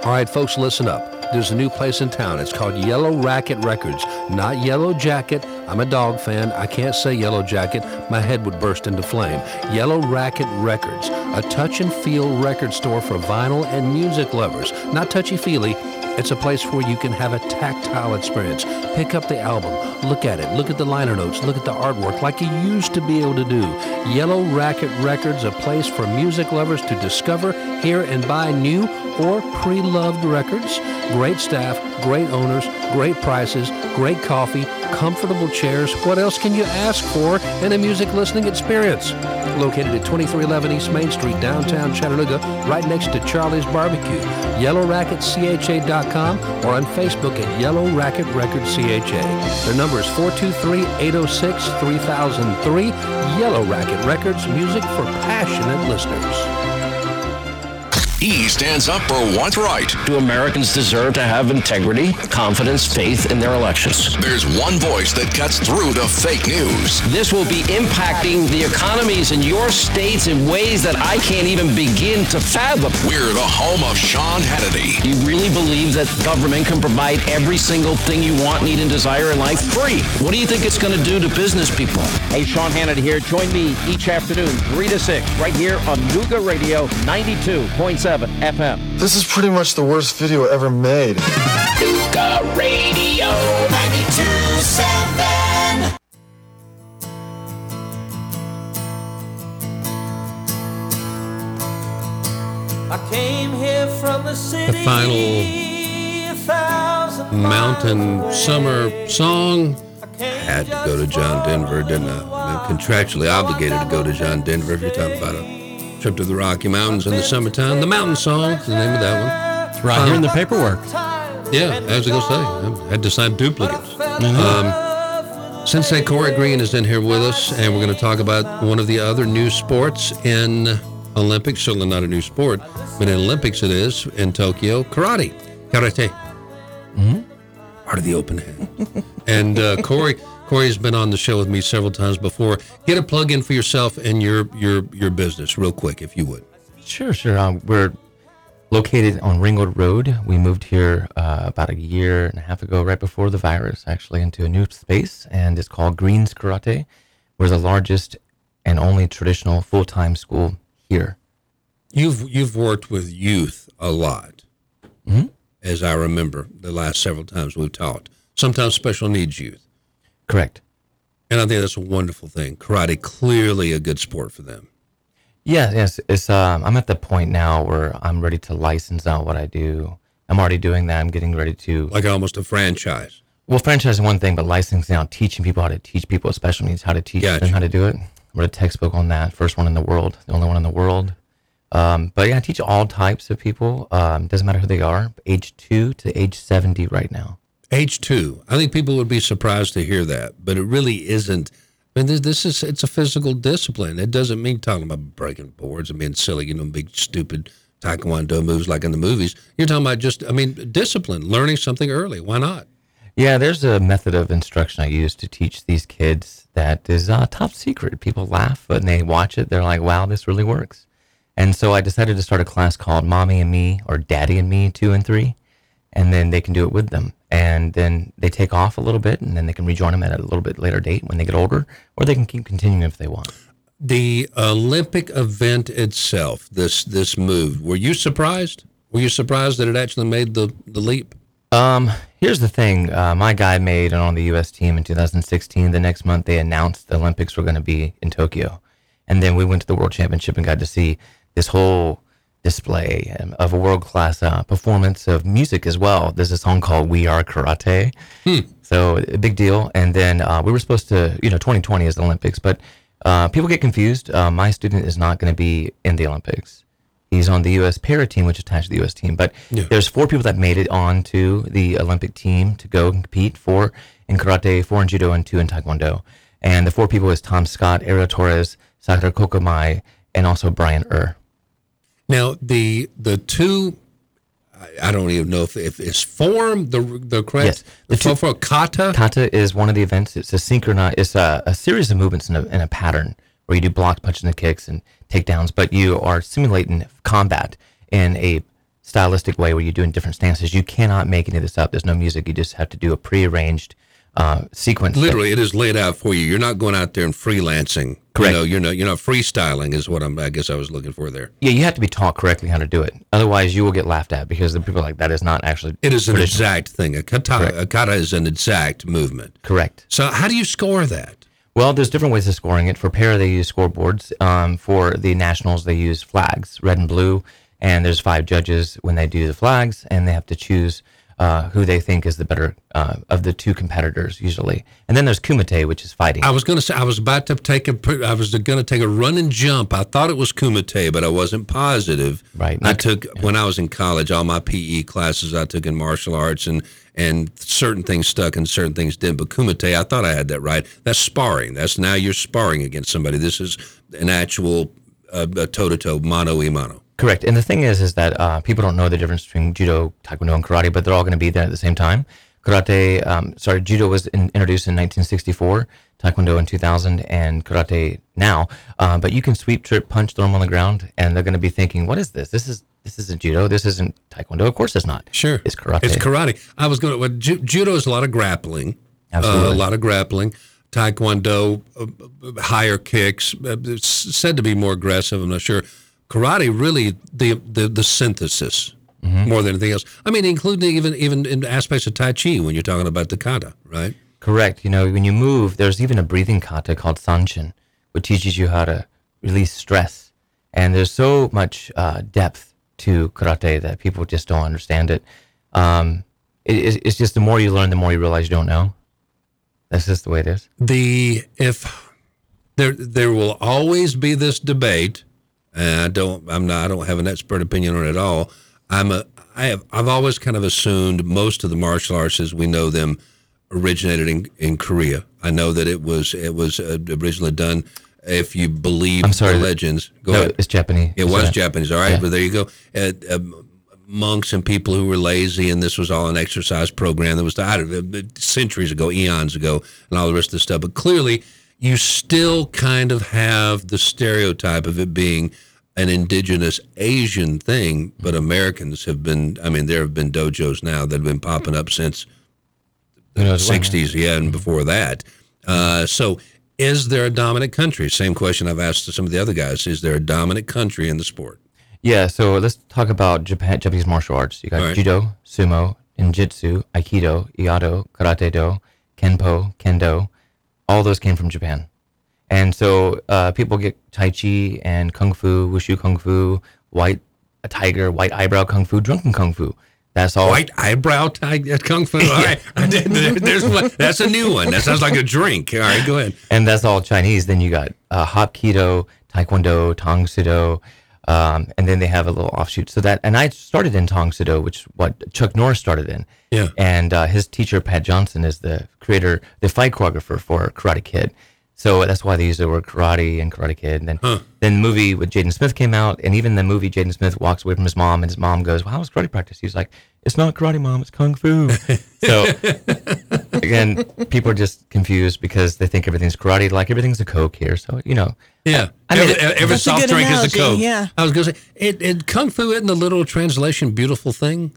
All right, folks, listen up. There's a new place in town. It's called Yellow Racket Records, not Yellow Jacket. I'm a dog fan. I can't say Yellow Jacket. My head would burst into flame. Yellow Racket Records, a touch and feel record store for vinyl and music lovers. Not touchy feely. It's a place where you can have a tactile experience. Pick up the album, look at it, look at the liner notes, look at the artwork like you used to be able to do. Yellow Racket Records, a place for music lovers to discover, hear, and buy new or pre loved records. Great staff, great owners, great prices, great coffee, comfortable chairs. What else can you ask for in a music listening experience? Located at 2311 East Main Street, downtown Chattanooga, right next to Charlie's Barbecue. YellowRacketCHA.com or on Facebook at Yellow Racket Records CHA. Their number is 423 806 3003. Yellow Racket Records, music for passionate listeners. He stands up for what's right. Do Americans deserve to have integrity, confidence, faith in their elections? There's one voice that cuts through the fake news. This will be impacting the economies in your states in ways that I can't even begin to fathom. We're the home of Sean Hannity. You really believe that government can provide every single thing you want, need, and desire in life free? What do you think it's going to do to business people? Hey, Sean Hannity here. Join me each afternoon, 3 to 6, right here on Nooga Radio 92.7. FM. This is pretty much the worst video ever made. Nooga Radio 92.7. I came here from the city. The final mountain summer song. I Had to go to John Denver, didn't I? I'm contractually obligated to go to John Denver if you're talking about a trip to the Rocky Mountains in the summertime. The Mountain Song is the name of that one. It's right um, here in the paperwork. Yeah, I was going to say, I had to sign duplicates. Um, Sensei Corey Green is in here with us, and we're going to talk about one of the other new sports in Olympics. Certainly not a new sport, but in Olympics it is in Tokyo. Karate, karate. Mm-hmm. Part of the open hand. and uh, Corey, Corey's been on the show with me several times before. Get a plug in for yourself and your your your business, real quick, if you would. Sure, sure. Um, we're located on Ringgold Road. We moved here uh, about a year and a half ago, right before the virus, actually, into a new space, and it's called Greens Karate. We're the largest and only traditional full time school here. You've you've worked with youth a lot, mm-hmm. as I remember the last several times we've talked. Sometimes special needs youth. Correct. And I think that's a wonderful thing. Karate clearly a good sport for them. Yeah, yes. It's um, I'm at the point now where I'm ready to license out what I do. I'm already doing that. I'm getting ready to like almost a franchise. Well, franchise is one thing, but licensing out, teaching people how to teach people with special needs how to teach Gotcha. them how to do it. I wrote a textbook on that. First one in the world, the only one in the world. Um, but yeah, I teach all types of people. Um, doesn't matter who they are, age two to age 70 right now. Age two. I think people would be surprised to hear that, but it really isn't And this, this is it's a physical discipline. It doesn't mean talking about breaking boards and being silly, you know, big stupid taekwondo moves like in the movies. You're talking about just, I mean, discipline, learning something early. Why not? Yeah, there's a method of instruction I use to teach these kids that is uh, top secret. People laugh when they watch it. They're like, wow, this really works. And so I decided to start a class called Mommy and Me or Daddy and Me 2 and 3. And then they can do it with them. And then they take off a little bit and then they can rejoin them at a little bit later date when they get older, or they can keep continuing if they want. The Olympic event itself, this this move, were you surprised? Were you surprised that it actually made the, the leap? Um, here's the thing. Uh, my guy made it on the U.S. team in 2016. The next month, they announced the Olympics were going to be in Tokyo, and then we went to the World Championship and got to see this whole display of a world class uh, performance of music as well. There's a song called "We Are Karate," so a big deal. And then uh, we were supposed to, you know, 2020 is the Olympics, but uh, people get confused. Uh, my student is not going to be in the Olympics. He's on the U.S. para team, which is attached to the U.S. team. But there's four people that made it on to the Olympic team to go and compete. Four in karate, four in judo, and two in taekwondo. And the four people is Tom Scott, Ariel Torres, Sakura Kokumai, and also Brian Irr. Now the the two, I- don't even know if, if is form the the correct Yes, the, the two- kata. Kata is one of the events. It's a synchronized. It's a, a series of movements in a, in a pattern where you do blocks, punches, and kicks and takedowns, but you are simulating combat in a stylistic way where you're doing different stances. You cannot make any of this up. There's no music. You just have to do a prearranged uh, sequence. Literally, it is laid out for you. You're not going out there and freelancing. Correct. You know, you're not you're not freestyling is what I'm. I guess I was looking for there. Yeah, you have to be taught correctly how to do it. Otherwise, you will get laughed at because the people are like that is not actually. It is an exact thing. A kata, a kata is an exact movement. Correct. So how do you score that? Well, there's different ways of scoring it. For para, they use scoreboards. Um, for the nationals, they use flags, red and blue. And there's five judges when they do the flags, and they have to choose uh, who they think is the better uh, of the two competitors, usually. And then there's kumite, which is fighting. I was going to say I was about to take a. I was going to take a run and jump. I thought it was kumite, but I wasn't positive. Right. I took when I was in college all my PE classes I took in martial arts and and certain things stuck and certain things didn't. But kumite, I thought I had that right. That's sparring. That's now you're sparring against somebody. This is an actual toe to toe, mano y mano. Correct. And the thing is, is that uh, people don't know the difference between judo, taekwondo, and karate, but they're all going to be there at the same time. Karate, um, sorry, judo was in, introduced in 1964, taekwondo in 2000, and karate now. Uh, but you can sweep, trip, punch, throw them on the ground, and they're going to be thinking, "What is this? This is this isn't judo. This isn't taekwondo. Of course, it's not. Sure, it's karate. It's karate. I was going to. Well, ju- judo is a lot of grappling. Absolutely. Uh, a lot of grappling. Taekwondo, uh, higher kicks. Uh, it's said to be more aggressive. I'm not sure. Karate really the the, the synthesis Mm-hmm. more than anything else. I mean, including even even in aspects of Tai Chi when you're talking about the kata, right? Correct. You know, when you move, there's even a breathing kata called sanchin, which teaches you how to release stress. And there's so much uh, depth to karate that people just don't understand it. Um, it. it's- It's just the more you learn, the more you realize you don't know. That's just the way it is. the if there there will always be this debate and I don't I'm not I don't have an expert opinion on it at all I'm a I have I've always kind of assumed most of the martial arts as we know them originated in, in Korea I know that it was it was uh, originally done if you believe I'm sorry. the legends go No, ahead it's Japanese. it was Yeah. Japanese all right Yeah. but there you go uh, uh, monks and people who were lazy, and this was all an exercise program that was I centuries ago, eons ago, and all the rest of the stuff. But clearly, you still kind of have the stereotype of it being an indigenous Asian thing, but Americans have been. I mean, there have been dojos now that have been popping up since the Who knows when, '60s, yeah, and before that. Uh, so. Is there a dominant country? Same question I've asked to some of the other guys. Is there a dominant country in the sport? Yeah, so let's talk about Japan, Japanese martial arts. You got right. judo, sumo, ninjutsu, aikido, iaido, karate do, kenpo, kendo. All those came from Japan. And so uh, people get tai chi and kung fu, wushu kung fu, white a tiger, white eyebrow kung fu, drunken kung fu. That's all. White eyebrow tie, uh, kung fu. All right, there- there's one. That's a new one. That sounds like a drink. All right, go ahead. and that's all Chinese. Then you got uh, Hapkido, Taekwondo, Sudo, um, and then they have a little offshoot. So that, and I started in Tang Soo Do, which what Chuck Norris started in. Yeah. And uh, his teacher Pat Johnson is the creator, the fight choreographer for Karate Kid. So that's why they use the word karate and Karate Kid. And then, then the movie with Jaden Smith came out, and even the movie Jaden Smith walks away from his mom, and his mom goes, "Well, how was karate practice?" He's like, "It's not karate, mom. It's kung fu." so again, people are just confused because they think everything's karate, like everything's a Coke here. So you know, Yeah, I mean, every, it- every That's a soft good drink is a analogy, Coke. yeah. I was going to say, it, it, Kung Fu isn't the literal translation beautiful thing?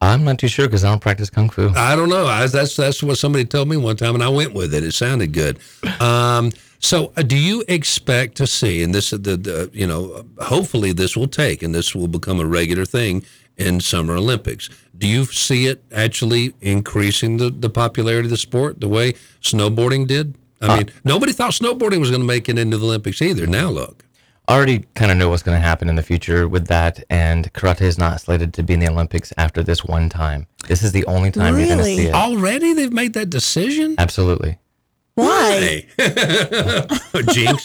I'm not too sure because I don't practice kung fu. I don't know. I, that's that's what somebody told me one time, and I went with it. It sounded good. Um, so, uh, do you expect to see? And this, is the, the you know, hopefully this will take, and this will become a regular thing in Summer Olympics. Do you see it actually increasing the, the popularity of the sport the way snowboarding did? I mean, nobody thought snowboarding was going to make it into the Olympics either. Now look. I already kind of know what's going to happen in the future with that, and karate is not slated to be in the Olympics after this one time. This is the only time you're going to see it. Already they've made that decision? Absolutely. Why? Jinx.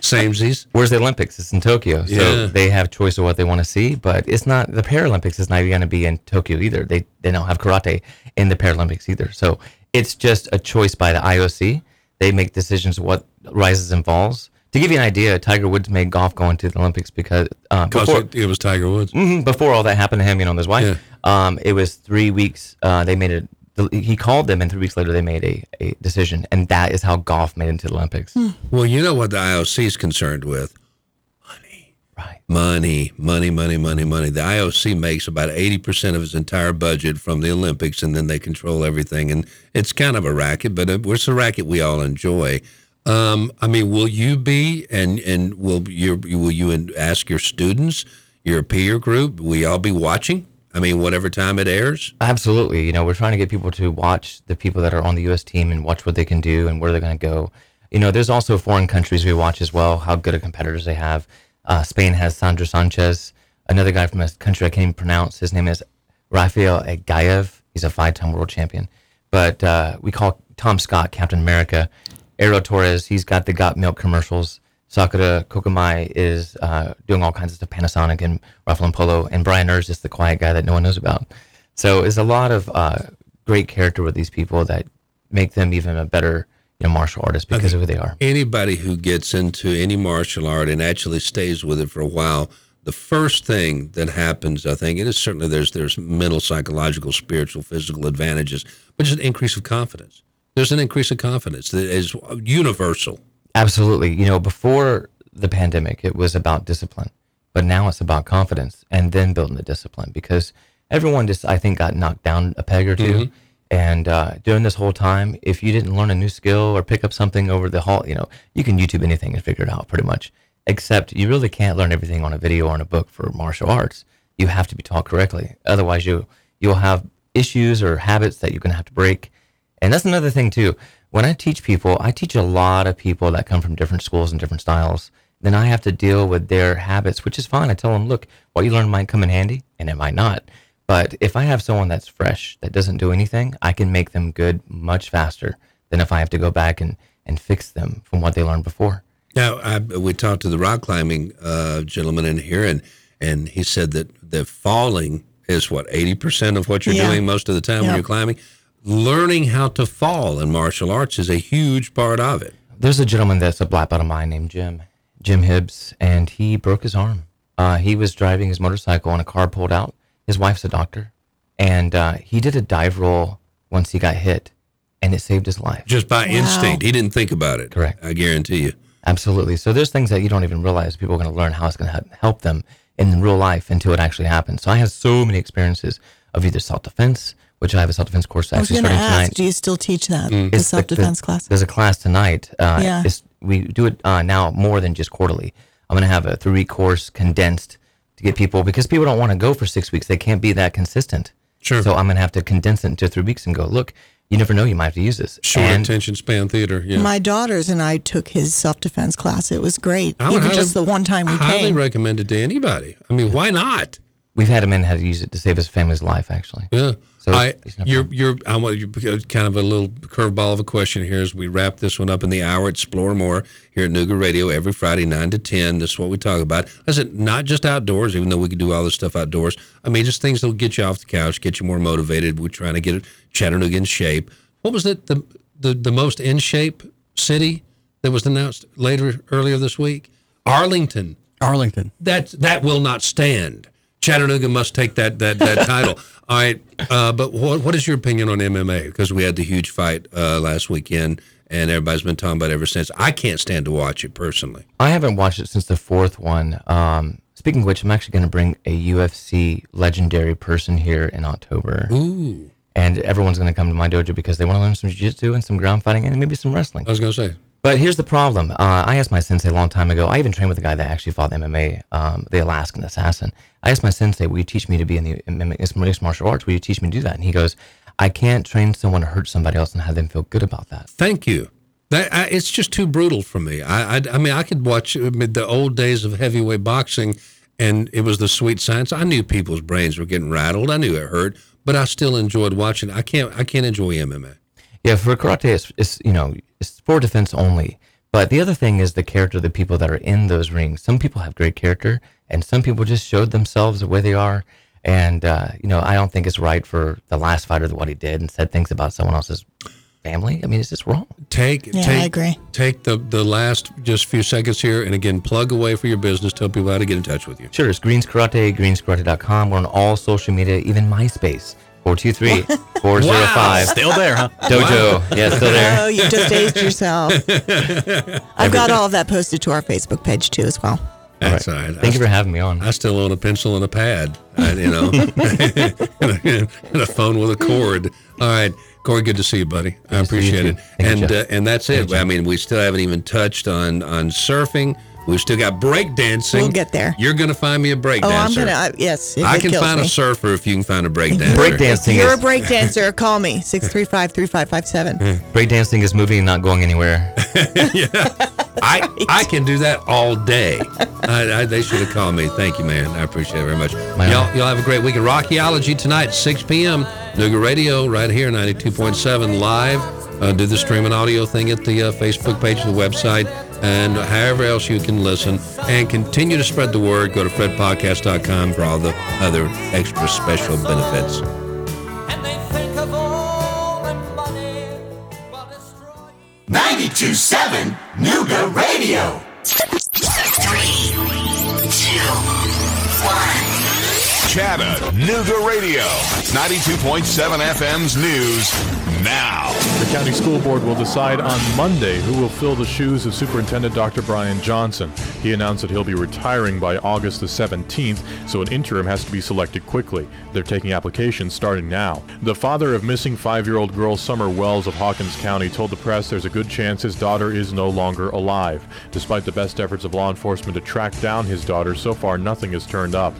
Samesies. Where's the Olympics? It's in Tokyo. So Yeah. they have choice of what they want to see, but it's not the Paralympics is not going to be in Tokyo either. They they don't have karate in the Paralympics either. So it's just a choice by the IOC. They make decisions what rises and falls. To give you an idea, Tiger Woods made golf go into the Olympics because uh, before, it, it was Tiger Woods. Mhm, before all that happened to him, you know, and his wife. Um, it was three weeks. Uh, they made a. He called them, and three weeks later, they made a, a decision, and that is how golf made it into the Olympics. Well, you know what the IOC is concerned with? Money. Right. Money, money, money, money, money. The IOC makes about 80% of its entire budget from the Olympics, and then they control everything. And it's kind of a racket, but it- it's a racket we all enjoy. Um, I mean, will you be, and, and will you, will you ask your students, your peer group, will y'all be watching? I mean, whatever time it airs? Absolutely. You know, we're trying to get people to watch the people that are on the U.S. team and watch what they can do and where they're going to go. You know, there's also foreign countries we watch as well, how good of competitors they have. Uh, Spain has Sandra Sanchez, another guy from a country I can't even pronounce. His name is Rafael Aghayev. He's a five time world champion. But uh, we call Tom Scott Captain America. Ariel Torres, he's got the Got Milk commercials. Sakura Kokumai is uh, doing all kinds of stuff, Panasonic and Raffle and Polo, and Brian Urs is the quiet guy that no one knows about. So there's a lot of uh, great character with these people that make them even a better you know, martial artist because of who they are. Anybody who gets into any martial art and actually stays with it for a while, the first thing that happens, I think, and it is certainly there's there's mental, psychological, spiritual, physical advantages, but just an increase of confidence. There's an increase of confidence that is universal. Absolutely. You know, before the pandemic, it was about discipline, but now it's about confidence and then building the discipline because everyone just, I think, got knocked down a peg or 2 Mhm. And uh, during this whole time, if you didn't learn a new skill or pick up something over the hall, you know, you can YouTube anything and figure it out pretty much. Except you really can't learn everything on a video or in a book for martial arts. You have to be taught correctly. Otherwise, you you'll have issues or habits that you're going to have to break. And that's another thing too. When I teach people, I teach a lot of people that come from different schools and different styles. Then I have to deal with their habits, which is fine. I tell them, look, what you learn might come in handy, and it might not. But if I have someone that's fresh, that doesn't do anything, I can make them good much faster than if I have to go back and, and fix them from what they learned before. Now, I, we talked to the rock climbing uh, gentleman in here, and and he said that the falling is what eighty percent of what you're Yeah. doing most of the time when you're climbing. Learning how to fall in martial arts is a huge part of it. There's a gentleman that's a black belt of mine named Jim, Jim Hibbs, and he broke his arm. Uh, he was driving his motorcycle and a car pulled out. His wife's a doctor, and uh, he did a dive roll once he got hit, and it saved his life. Just by instinct, he didn't think about it. Correct. I guarantee you. Absolutely. So there's things that you don't even realize people are going to learn how it's going to help them in real life until it actually happens. So I have so many experiences of either self defense, which I have a self defense course I was actually going to starting ask, tonight. do you still teach that, the self defense class? There's a class tonight. Uh, Yeah. we do it uh, now more than just quarterly. I'm going to have a three week course condensed to get people because people don't want to go for six weeks. They can't be that consistent. Sure. So I'm going to have to condense it into three weeks and go, look, you never know, you might have to use this. Short And- attention span theater. Yeah. My daughters and I took his self defense class. It was great. I would Even highly- just the one time we highly came. recommend it to anybody. I mean, why not? We've had a man had to use it to save his family's life, actually. Yeah. So I, it's no you're, you're, I want you kind of a little curveball of a question here as we wrap this one up in the hour. Explore more here at Nooga Radio every Friday, 9 to 10. This is what we talk about. Listen, not just outdoors, even though we can do all this stuff outdoors. I mean, just things that'll get you off the couch, get you more motivated. We're trying to get Chattanooga in shape. What was it? The, the, the most in shape city that was announced later earlier this week? Arlington. Arlington. That that will not stand. Chattanooga must take that that that title. All right, uh, but what what is your opinion on MMA? Because we had the huge fight uh, last weekend, and everybody's been talking about it ever since. I can't stand to watch it personally. I haven't watched it since the fourth one. Um, speaking of which, I'm actually going to bring a UFC legendary person here in October. Ooh. And everyone's going to come to my dojo because they want to learn some jiu-jitsu and some ground fighting and maybe some wrestling. I was going to say. But here's the problem. Uh, I asked my sensei a long time ago. I even trained with a guy that actually fought MMA, um, the Alaskan Assassin. I asked my sensei, "Will you teach me to be in the mixed martial arts? Will you teach me to do that?" And he goes, "I can't train someone to hurt somebody else and have them feel good about that." Thank you. That I, it's just too brutal for me. I, I, I mean, I could watch I mean, the old days of heavyweight boxing, and it was the sweet science. I knew people's brains were getting rattled. I knew it hurt, but I still enjoyed watching. I can't. I can't enjoy MMA. Yeah, for karate, it's, it's you know it's for defense only. But the other thing is the character of the people that are in those rings. Some people have great character, and some people just showed themselves the way they are. And uh, you know, I don't think it's right for the last fighter that what he did and said things about someone else's family. I mean, it's just wrong. Take Yeah, I agree. take the the last just few seconds here, and again, plug away for your business. Tell people how to get in touch with you. Sure, it's Greens Karate, greenskarate.com. We're on all social media, even MySpace. 423 405. Still there, huh? Dojo. Yeah, still there. Oh, you just aged yourself. I've got all of that posted to our Facebook page too, as well. That's all right. Thank you for having me on. I still own a pencil and a pad, I, you know, and a phone with a cord. All right, Corey, good to see you, buddy. I to see you appreciate it. Thank you, and uh, and that's it. I mean, we still haven't even touched on on surfing. We've still got break dancing. We'll get there. You're going to find me a break Oh. I'm gonna. I, yes, if I it can find me. a surfer if you can find a break dancer. Breakdancing You're a is break dancer. Call me 635-3557. breakdancing is moving and not going anywhere. I I can do that all day. I, I, they should have called me. Thank you, man. I appreciate it very much. Y'all, y'all have a great weekend. Rockyology tonight, 6 p.m. Nooga Radio, right here, 92.7 live. Uh, do the streaming audio thing at the uh, Facebook page of the website, and however else you can listen. And continue to spread the word. Go to fredpodcast.com for all the other extra special benefits. 92.7 Nooga Radio. Chattanooga Radio, 92.7 FM's news now. The county school board will decide on Monday who will fill the shoes of Superintendent Dr. Brian Johnson. He announced that he'll be retiring by August the 17th, so an interim has to be selected quickly. They're taking applications starting now. The father of missing five-year-old girl Summer Wells of Hawkins County told the press there's a good chance his daughter is no longer alive. Despite the best efforts of law enforcement to track down his daughter, so far nothing has turned up.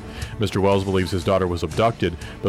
Mr. Wells believes his daughter was abducted,